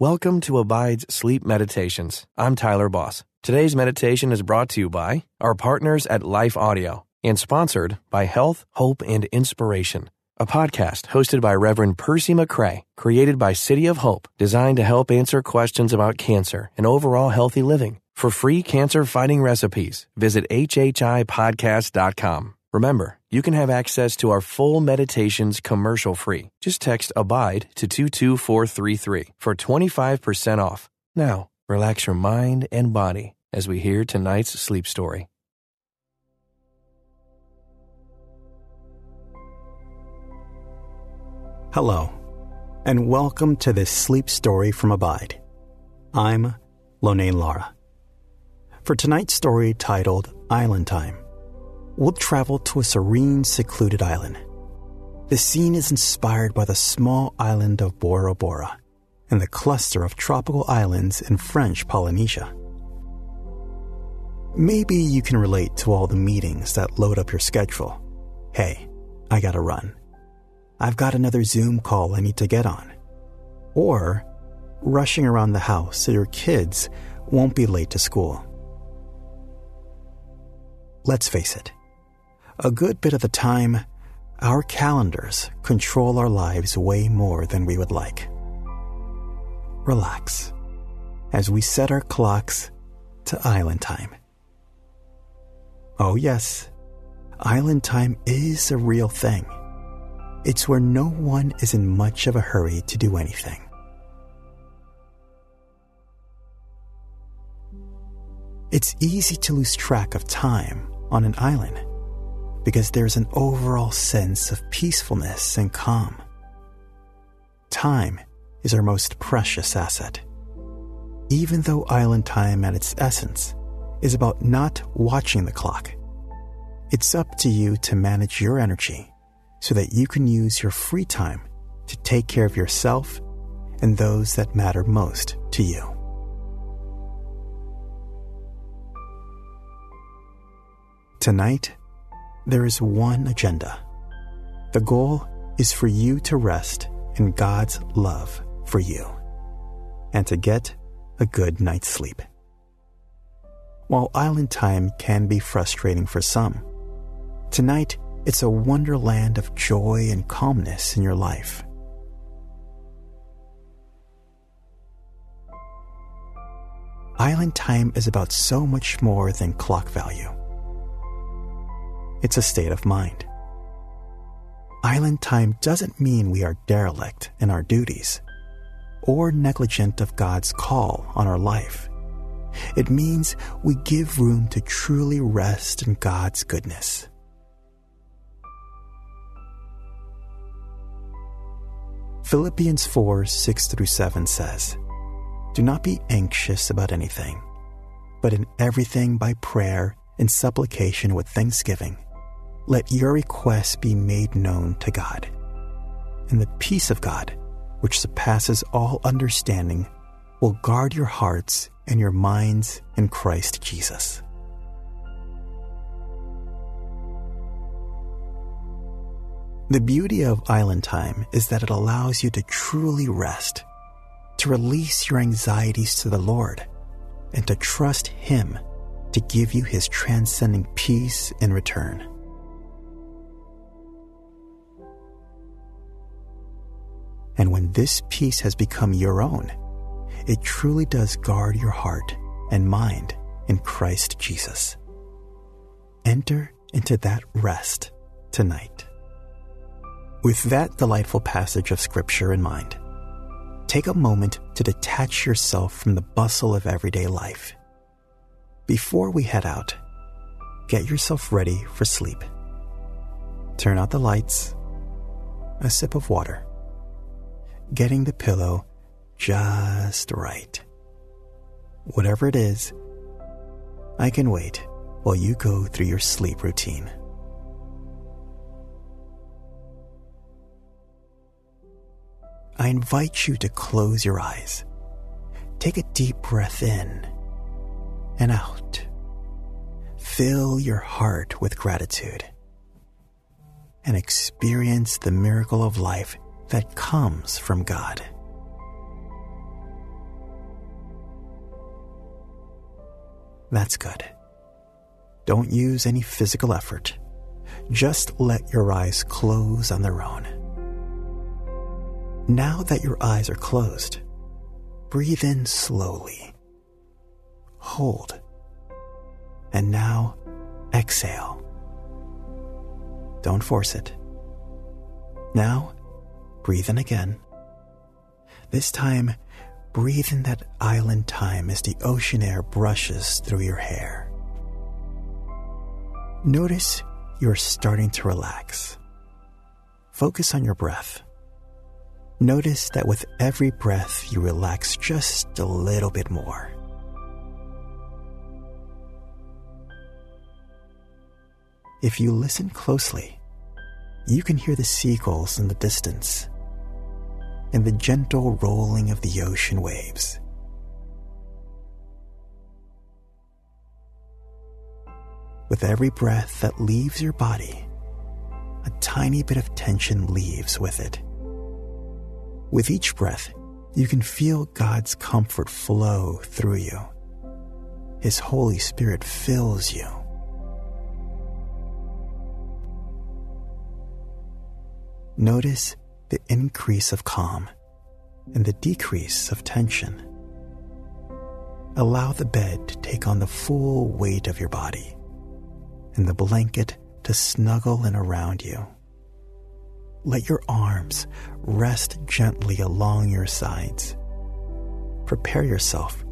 Welcome to Abide's Sleep Meditations. I'm Tyler Boss. Today's meditation is brought to you by our partners at Life Audio and sponsored by Health, Hope, and Inspiration, a podcast hosted by Reverend Percy McCray, created by City of Hope, designed to help answer questions about cancer and overall healthy living. For free cancer fighting recipes, visit HHIPodcast.com. Remember, you can have access to our full meditations commercial free. Just text ABIDE to 22433 for 25% off. Now, relax your mind and body as we hear tonight's sleep story. Hello, and welcome to this sleep story from Abide. I'm Lonein Lara. For tonight's story titled Island Time, we'll travel to a serene, secluded island. The scene is inspired by the small island of Bora Bora and the cluster of tropical islands in French Polynesia. Maybe you can relate to all the meetings that load up your schedule. Hey, I gotta run. I've got another Zoom call I need to get on. Or rushing around the house so your kids won't be late to school. Let's face it, a good bit of the time, our calendars control our lives way more than we would like. Relax as we set our clocks to island time. Oh, yes, island time is a real thing it's where no one is in much of a hurry to do anything. It's easy to lose track of time on an island because there's an overall sense of peacefulness and calm. Time is our most precious asset. Even though island time at its essence is about not watching the clock, it's up to you to manage your energy so that you can use your free time to take care of yourself and those that matter most to you. Tonight, there is one agenda. The goal is for you to rest in God's love for you and to get a good night's sleep. While island time can be frustrating for some, tonight it's a wonderland of joy and calmness in your life. Island time is about so much more than clock value. It's a state of mind. Island time doesn't mean we are derelict in our duties or negligent of God's call on our life. It means we give room to truly rest in God's goodness. Philippians 4 6 through 7 says, Do not be anxious about anything, but in everything by prayer and supplication with thanksgiving, let your requests be made known to God. And the peace of God, which surpasses all understanding, will guard your hearts and your minds in Christ Jesus. The beauty of island time is that it allows you to truly rest, to release your anxieties to the Lord, and to trust Him to give you His transcending peace in return. And when this peace has become your own, it truly does guard your heart and mind in Christ Jesus. Enter into that rest tonight. With that delightful passage of Scripture in mind, take a moment to detach yourself from the bustle of everyday life. Before we head out, get yourself ready for sleep. Turn out the lights, a sip of water, getting the pillow just right. Whatever it is, I can wait while you go through your sleep routine. I invite you to close your eyes. Take a deep breath in and out. Fill your heart with gratitude and experience the miracle of life that comes from God. That's good. Don't use any physical effort. Just let your eyes close on their own. Now that your eyes are closed, breathe in slowly. Hold. And now exhale. Don't force it. Now breathe in again. This time, breathe in that island time as the ocean air brushes through your hair. Notice you're starting to relax. Focus on your breath. Notice that with every breath, you relax just a little bit more. If you listen closely, you can hear the seagulls in the distance and the gentle rolling of the ocean waves. With every breath that leaves your body, a tiny bit of tension leaves with it. With each breath, you can feel God's comfort flow through you. His Holy Spirit fills you. Notice the increase of calm and the decrease of tension. Allow the bed to take on the full weight of your body and the blanket to snuggle in around you. Let your arms rest gently along your sides. Prepare yourself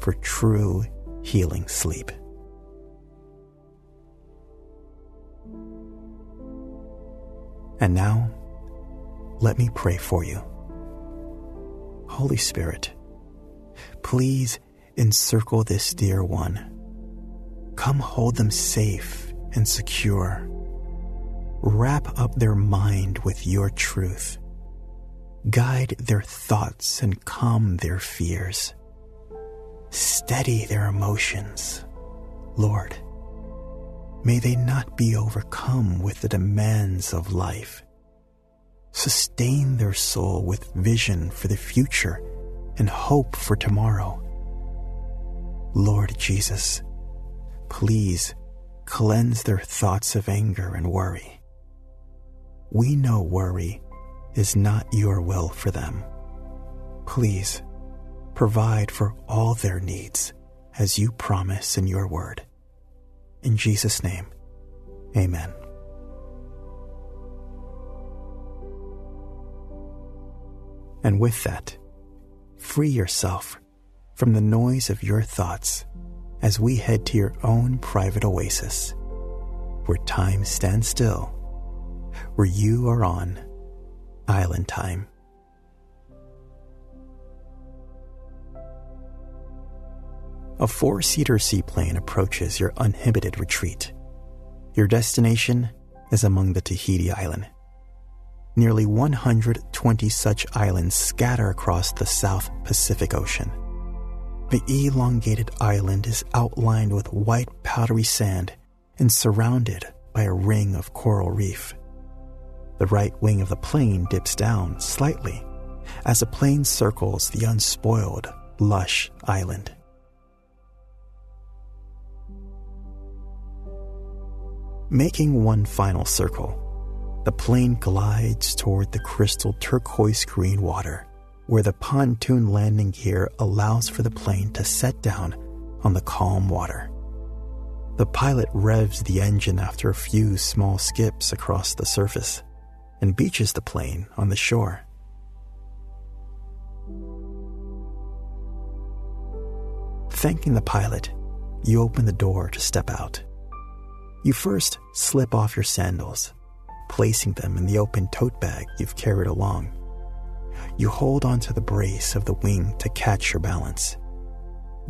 for true healing sleep. And now, let me pray for you. Holy Spirit, please encircle this dear one. Come hold them safe and secure. Wrap up their mind with your truth. Guide their thoughts and calm their fears. Steady their emotions. Lord, may they not be overcome with the demands of life. Sustain their soul with vision for the future and hope for tomorrow. Lord Jesus, please cleanse their thoughts of anger and worry. We know worry is not your will for them. Please provide for all their needs as you promise in your word. In Jesus' name, amen. And with that, free yourself from the noise of your thoughts as we head to your own private oasis, where time stands still, where you are on island time. A four seater seaplane approaches your uninhibited retreat. Your destination is among the Tahiti Island. Nearly 120 such islands scatter across the South Pacific Ocean. The elongated island is outlined with white powdery sand and surrounded by a ring of coral reef. The right wing of the plane dips down slightly as the plane circles the unspoiled, lush island. Making one final circle, the plane glides toward the crystal turquoise green water, where the pontoon landing gear allows for the plane to set down on the calm water. The pilot revs the engine after a few small skips across the surface and beaches the plane on the shore. Thanking the pilot, you open the door to step out. You first slip off your sandals placing them in the open tote bag you've carried along. You hold onto the brace of the wing to catch your balance.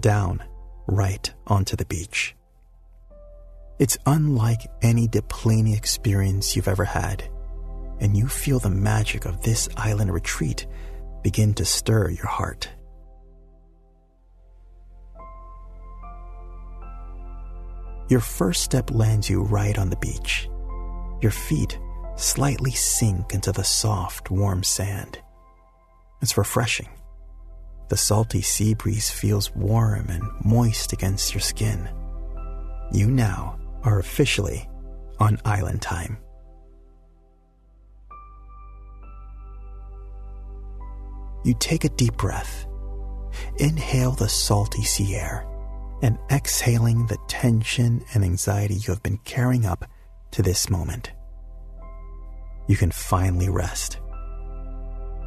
Down, right onto the beach. It's unlike any deplaning experience you've ever had, and you feel the magic of this island retreat begin to stir your heart. Your first step lands you right on the beach. Your feet slightly sink into the soft, warm sand. It's refreshing. The salty sea breeze feels warm and moist against your skin. You now are officially on island time. You take a deep breath, inhale the salty sea air, and exhaling the tension and anxiety you have been carrying up to this moment. You can finally rest.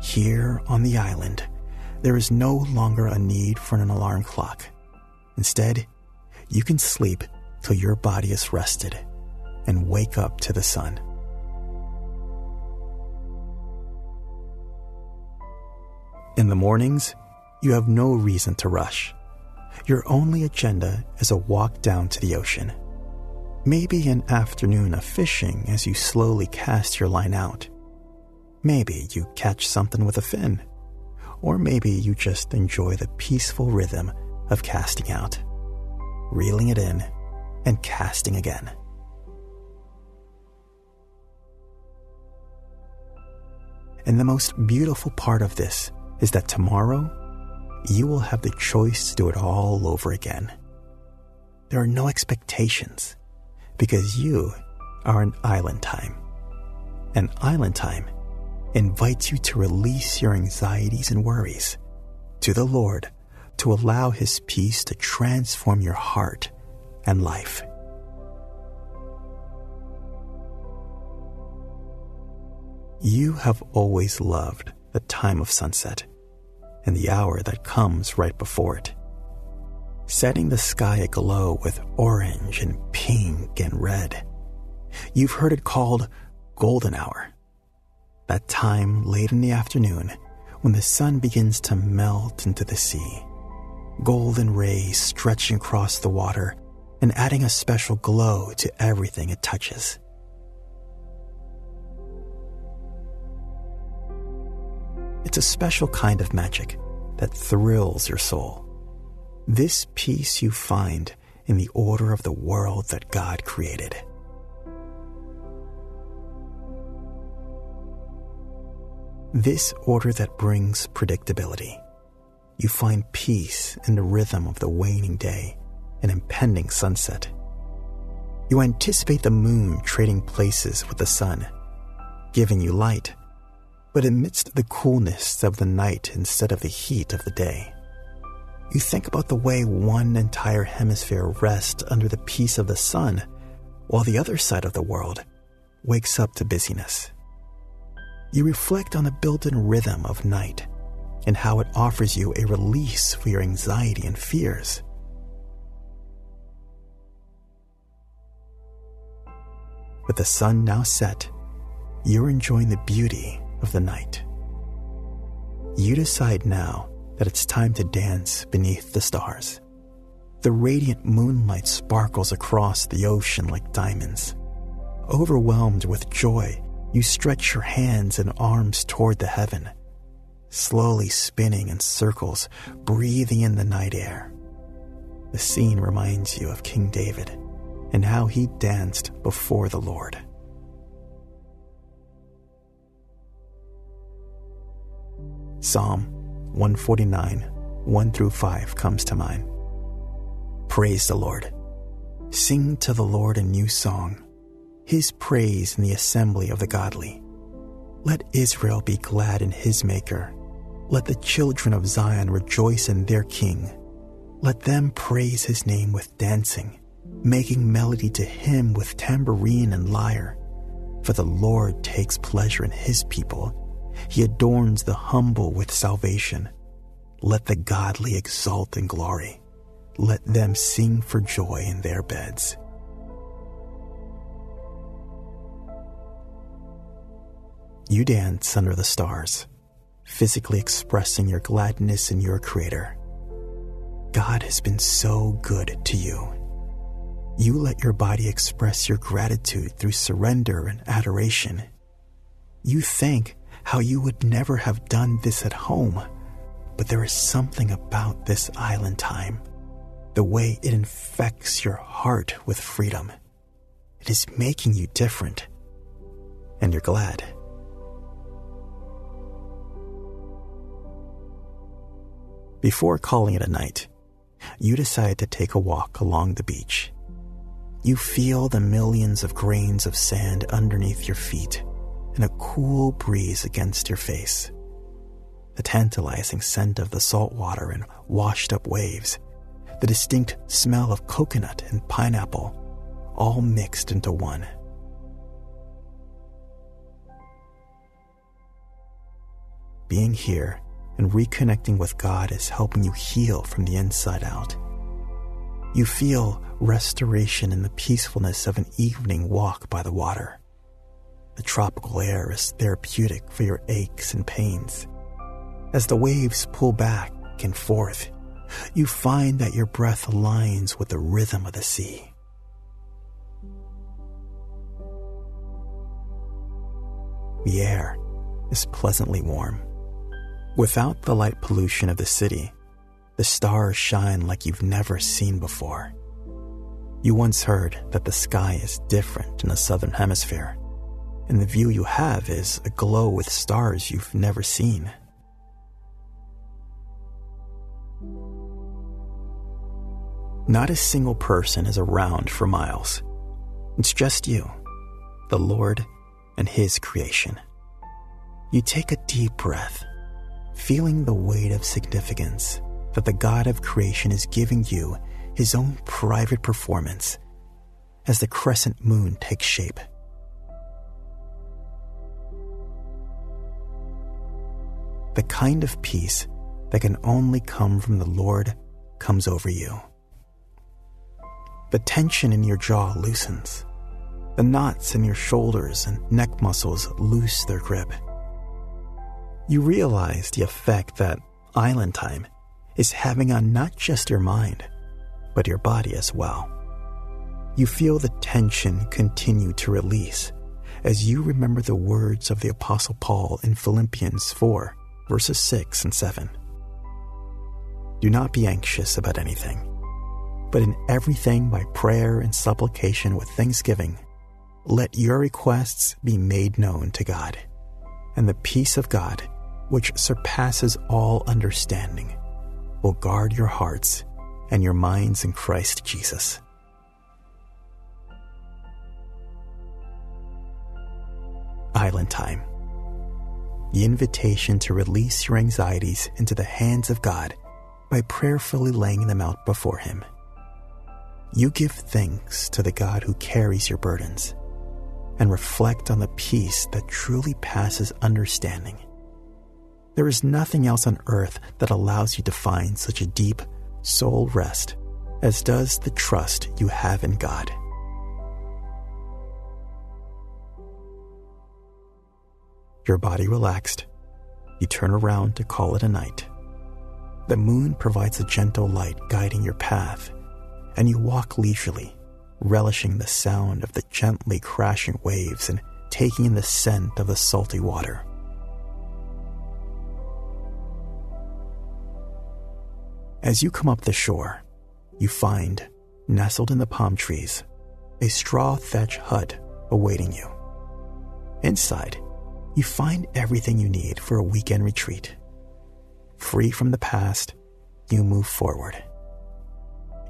Here on the island, there is no longer a need for an alarm clock. Instead, you can sleep till your body is rested and wake up to the sun. In the mornings, you have no reason to rush. Your only agenda is a walk down to the ocean. Maybe an afternoon of fishing as you slowly cast your line out. Maybe you catch something with a fin. Or maybe you just enjoy the peaceful rhythm of casting out, reeling it in, and casting again. And the most beautiful part of this is that tomorrow you will have the choice to do it all over again. There are no expectations because you are an island time. And island time invites you to release your anxieties and worries to the Lord to allow His peace to transform your heart and life. You have always loved the time of sunset and the hour that comes right before it, setting the sky aglow with orange and pink and red. You've heard it called golden hour, that time late in the afternoon when the sun begins to melt into the sea, golden rays stretching across the water and adding a special glow to everything it touches. It's a special kind of magic that thrills your soul. This peace you find in the order of the world that God created. This order that brings predictability. You find peace in the rhythm of the waning day and impending sunset. You anticipate the moon trading places with the sun, giving you light but amidst the coolness of the night instead of the heat of the day. You think about the way one entire hemisphere rests under the peace of the sun, while the other side of the world wakes up to busyness. You reflect on the built in rhythm of night and how it offers you a release for your anxiety and fears. With the sun now set, you're enjoying the beauty of the night. You decide now that it's time to dance beneath the stars. The radiant moonlight sparkles across the ocean like diamonds. Overwhelmed with joy, you stretch your hands and arms toward the heaven, slowly spinning in circles, breathing in the night air. The scene reminds you of King David and how he danced before the Lord. Psalm 149, 1 through 5 comes to mind. Praise the Lord. Sing to the Lord a new song, his praise in the assembly of the godly. Let Israel be glad in his Maker. Let the children of Zion rejoice in their King. Let them praise his name with dancing, making melody to him with tambourine and lyre. For the Lord takes pleasure in his people he adorns the humble with salvation. Let the godly exult in glory. Let them sing for joy in their beds. You dance under the stars, physically expressing your gladness in your Creator. God has been so good to you. You let your body express your gratitude through surrender and adoration. You thank how you would never have done this at home. But there is something about this island time, the way it infects your heart with freedom. It is making you different, and you're glad. Before calling it a night, you decide to take a walk along the beach. You feel the millions of grains of sand underneath your feet and a cool breeze against your face. The tantalizing scent of the salt water and washed up waves, the distinct smell of coconut and pineapple, all mixed into one. Being here and reconnecting with God is helping you heal from the inside out. You feel restoration in the peacefulness of an evening walk by the water. The tropical air is therapeutic for your aches and pains. As the waves pull back and forth, you find that your breath aligns with the rhythm of the sea. The air is pleasantly warm Without the light pollution of the city, the stars shine like you've never seen before. You once heard that the sky is different in the southern hemisphere, and the view you have is aglow with stars you've never seen. Not a single person is around for miles. It's just you, the Lord, and His creation. You take a deep breath feeling the weight of significance that the God of creation is giving you his own private performance as the crescent moon takes shape. The kind of peace that can only come from the Lord comes over you. The tension in your jaw loosens. The knots in your shoulders and neck muscles loose their grip you realize the effect that island time is having on not just your mind, but your body as well. You feel the tension continue to release as you remember the words of the Apostle Paul in Philippians 4, verses 6 and 7. Do not be anxious about anything, but in everything by prayer and supplication with thanksgiving, let your requests be made known to God, and the peace of God which surpasses all understanding, will guard your hearts and your minds in Christ Jesus. Island Time. The invitation to release your anxieties into the hands of God by prayerfully laying them out before Him. You give thanks to the God who carries your burdens and reflect on the peace that truly passes understanding there is nothing else on earth that allows you to find such a deep soul rest as does the trust you have in God. Your body relaxed, you turn around to call it a night. The moon provides a gentle light guiding your path, and you walk leisurely, relishing the sound of the gently crashing waves and taking in the scent of the salty water. As you come up the shore, you find, nestled in the palm trees, a straw thatch hut awaiting you. Inside, you find everything you need for a weekend retreat. Free from the past, you move forward.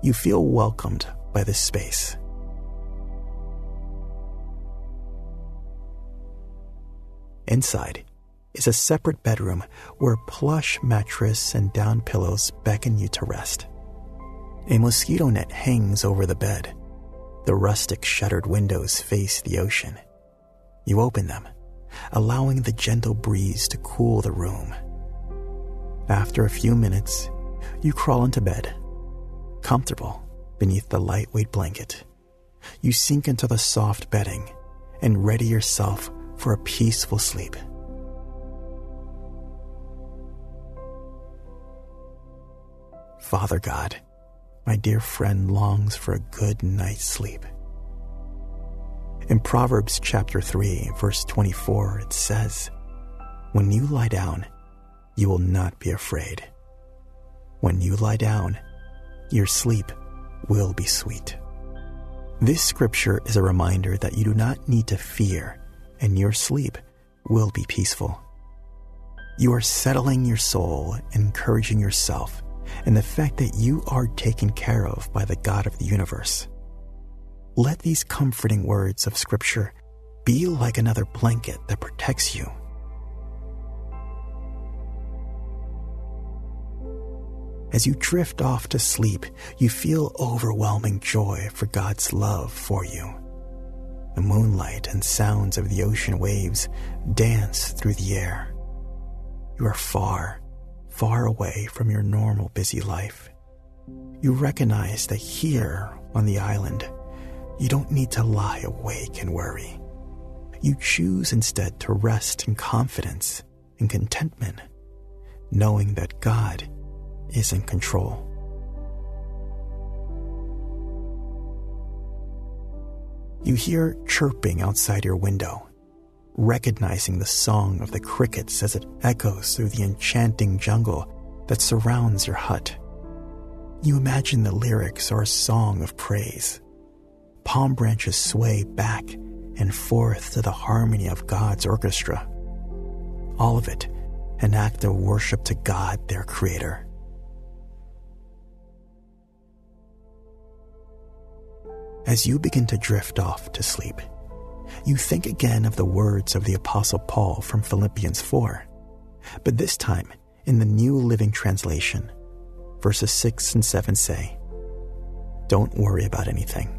You feel welcomed by this space. Inside, is a separate bedroom where plush mattress and down pillows beckon you to rest. A mosquito net hangs over the bed. The rustic shuttered windows face the ocean. You open them, allowing the gentle breeze to cool the room. After a few minutes, you crawl into bed, comfortable beneath the lightweight blanket. You sink into the soft bedding and ready yourself for a peaceful sleep. Father God, my dear friend longs for a good night's sleep. In Proverbs chapter 3, verse 24, it says, When you lie down, you will not be afraid. When you lie down, your sleep will be sweet. This scripture is a reminder that you do not need to fear, and your sleep will be peaceful. You are settling your soul encouraging yourself in the fact that you are taken care of by the God of the universe. Let these comforting words of Scripture be like another blanket that protects you. As you drift off to sleep, you feel overwhelming joy for God's love for you. The moonlight and sounds of the ocean waves dance through the air. You are far, far away from your normal busy life. You recognize that here on the island, you don't need to lie awake and worry. You choose instead to rest in confidence and contentment, knowing that God is in control. You hear chirping outside your window, recognizing the song of the crickets as it echoes through the enchanting jungle that surrounds your hut. You imagine the lyrics are a song of praise. Palm branches sway back and forth to the harmony of God's orchestra. All of it an act of worship to God, their Creator. As you begin to drift off to sleep, you think again of the words of the Apostle Paul from Philippians 4, but this time in the New Living Translation. Verses 6 and 7 say, Don't worry about anything.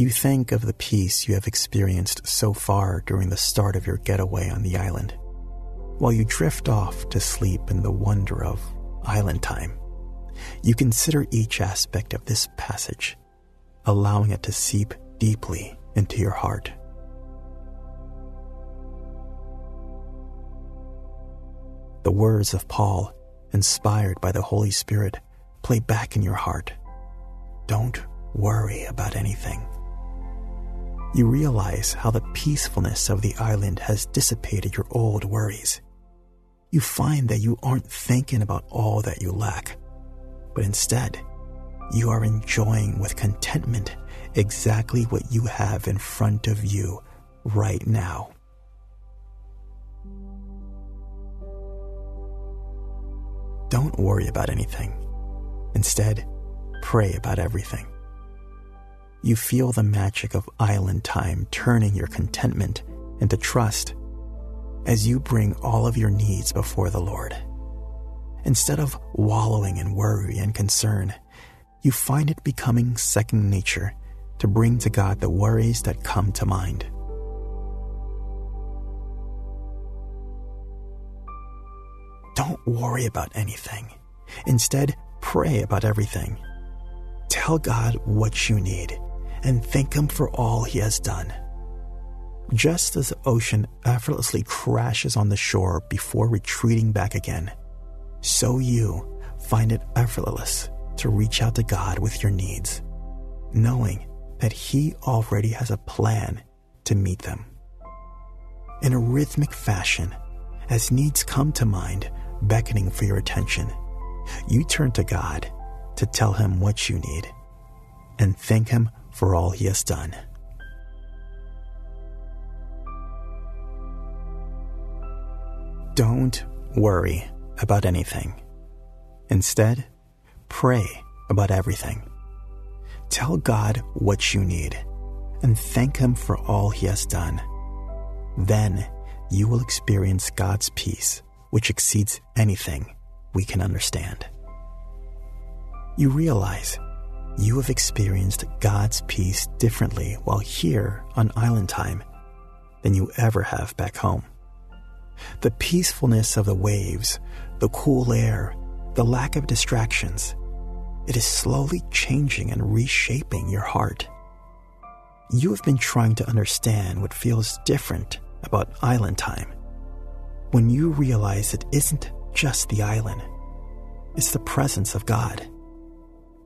You think of the peace you have experienced so far during the start of your getaway on the island, while you drift off to sleep in the wonder of island time. You consider each aspect of this passage, allowing it to seep deeply into your heart. The words of Paul, inspired by the Holy Spirit, play back in your heart. Don't worry about anything. You realize how the peacefulness of the island has dissipated your old worries. You find that you aren't thinking about all that you lack, but instead, you are enjoying with contentment exactly what you have in front of you right now. Don't worry about anything. Instead, pray about everything. You feel the magic of island time turning your contentment into trust as you bring all of your needs before the Lord. Instead of wallowing in worry and concern, you find it becoming second nature to bring to God the worries that come to mind. Don't worry about anything. Instead, pray about everything. Tell God what you need and thank Him for all He has done. Just as the ocean effortlessly crashes on the shore before retreating back again, so you find it effortless to reach out to God with your needs, knowing that He already has a plan to meet them. In a rhythmic fashion, as needs come to mind, beckoning for your attention, you turn to God to tell Him what you need and thank Him for all He has done. Don't worry about anything. Instead, pray about everything. Tell God what you need and thank Him for all He has done. Then you will experience God's peace, which exceeds anything we can understand. You realize you have experienced God's peace differently while here on island time than you ever have back home. The peacefulness of the waves, the cool air, the lack of distractions, it is slowly changing and reshaping your heart. You have been trying to understand what feels different about island time. When you realize it isn't just the island, it's the presence of God,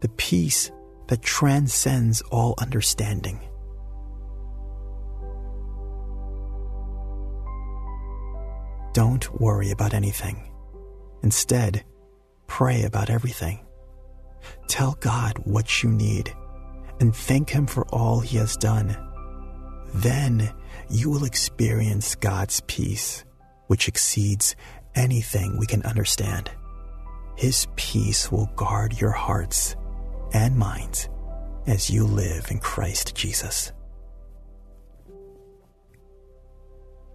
the peace that transcends all understanding. Don't worry about anything. Instead, pray about everything. Tell God what you need and thank Him for all He has done. Then you will experience God's peace, which exceeds anything we can understand. His peace will guard your hearts and minds as you live in Christ Jesus.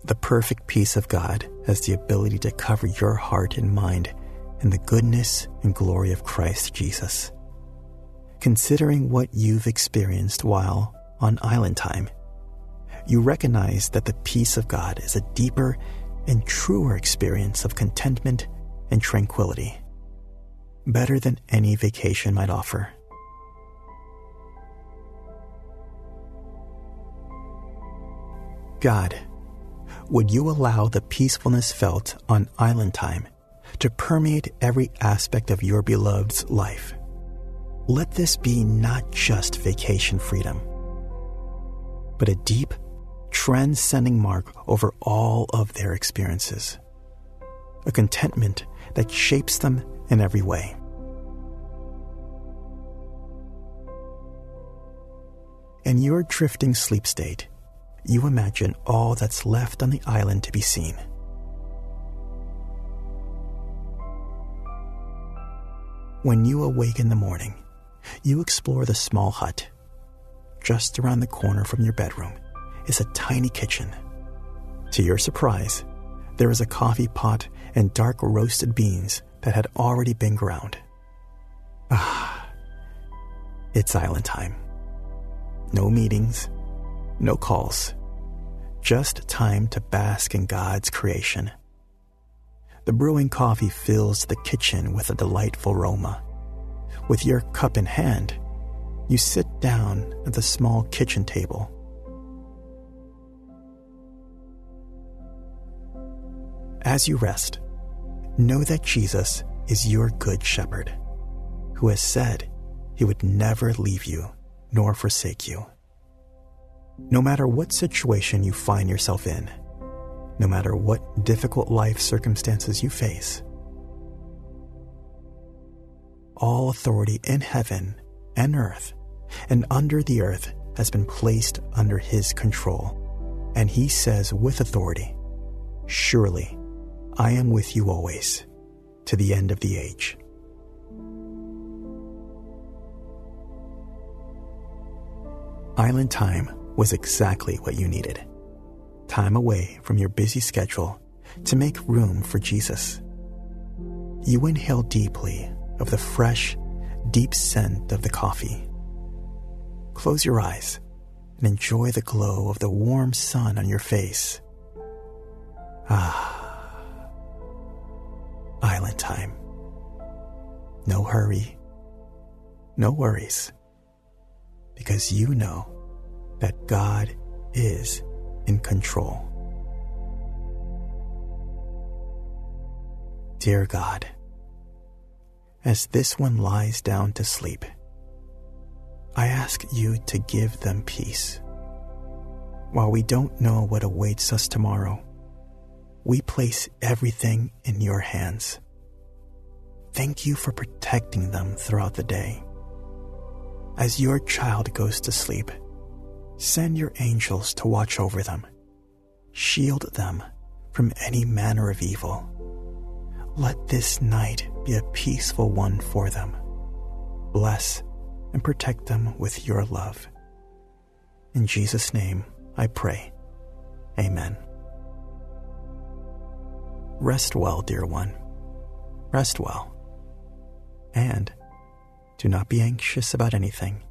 The perfect peace of God has the ability to cover your heart and mind in the goodness and glory of Christ Jesus. Considering what you've experienced while on island time, you recognize that the peace of God is a deeper and truer experience of contentment and tranquility, better than any vacation might offer. God, would you allow the peacefulness felt on island time to permeate every aspect of your beloved's life? Let this be not just vacation freedom, but a deep, transcending mark over all of their experiences. A contentment that shapes them in every way. In your drifting sleep state, you imagine all that's left on the island to be seen. When you awake in the morning, you explore the small hut. Just around the corner from your bedroom is a tiny kitchen. To your surprise, there is a coffee pot and dark roasted beans that had already been ground. Ah, it's island time. No meetings, no calls, just time to bask in God's creation. The brewing coffee fills the kitchen with a delightful aroma. With your cup in hand, you sit down at the small kitchen table. As you rest, know that Jesus is your good shepherd, who has said he would never leave you nor forsake you. No matter what situation you find yourself in, no matter what difficult life circumstances you face, all authority in heaven and earth and under the earth has been placed under his control. And he says with authority, Surely I am with you always, to the end of the age. Island time was exactly what you needed. Time away from your busy schedule to make room for Jesus. You inhale deeply of the fresh, deep scent of the coffee. Close your eyes and enjoy the glow of the warm sun on your face. Ah, island time. No hurry, no worries, because you know that God is in control. Dear God, as this one lies down to sleep, I ask you to give them peace. While we don't know what awaits us tomorrow, we place everything in your hands. Thank you for protecting them throughout the day. As your child goes to sleep, Send your angels to watch over them. Shield them from any manner of evil. Let this night be a peaceful one for them. Bless and protect them with your love. In Jesus' name I pray. Amen. Rest well, dear one. Rest well. And do not be anxious about anything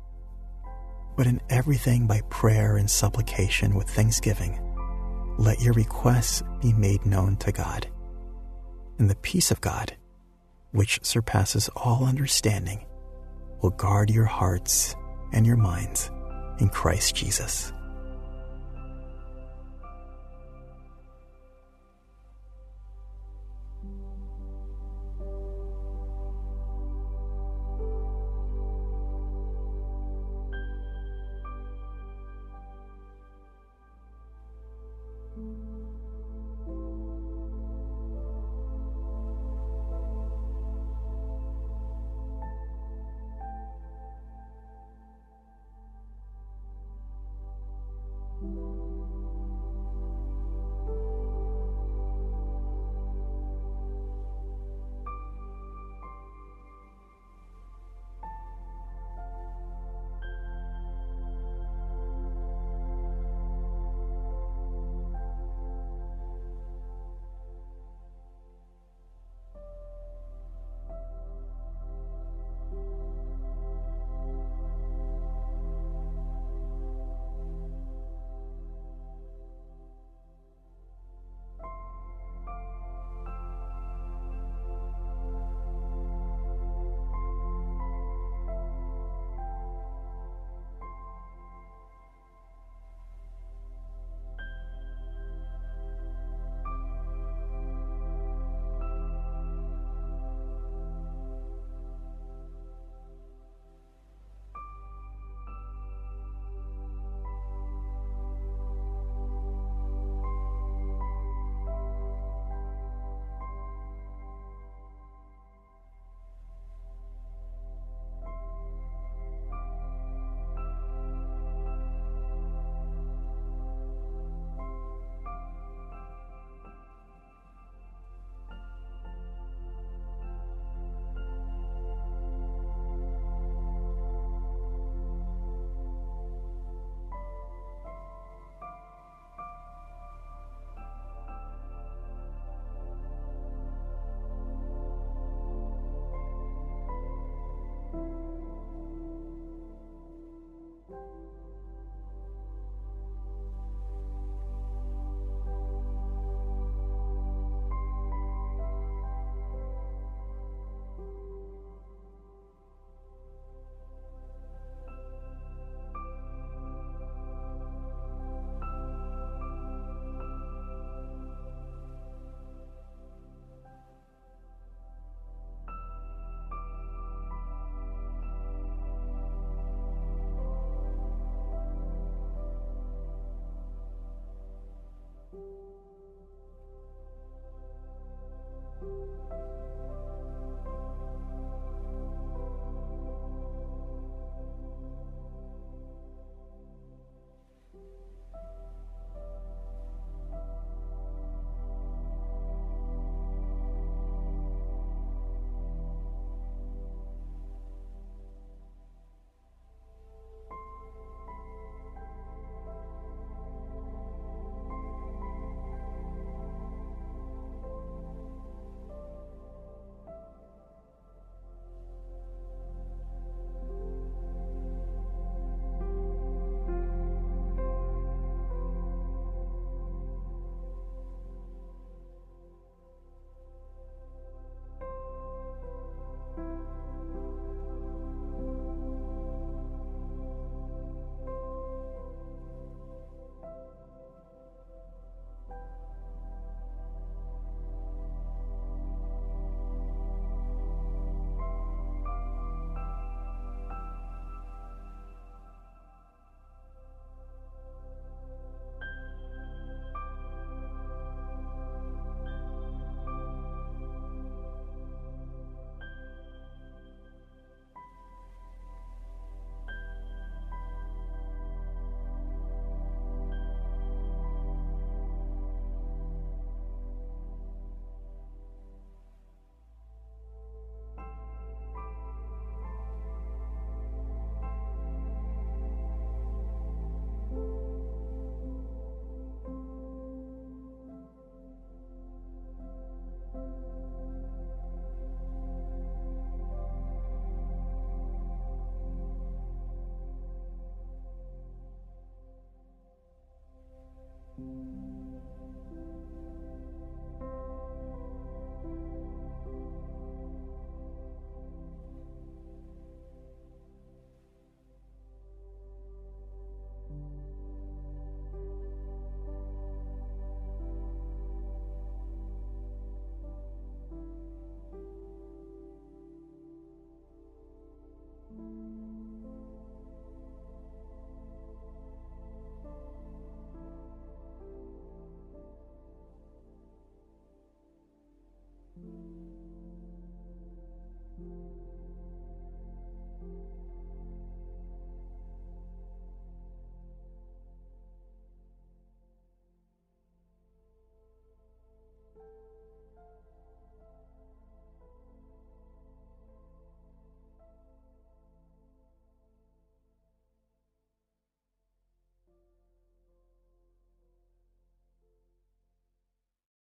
but in everything by prayer and supplication with thanksgiving, let your requests be made known to God. And the peace of God, which surpasses all understanding, will guard your hearts and your minds in Christ Jesus.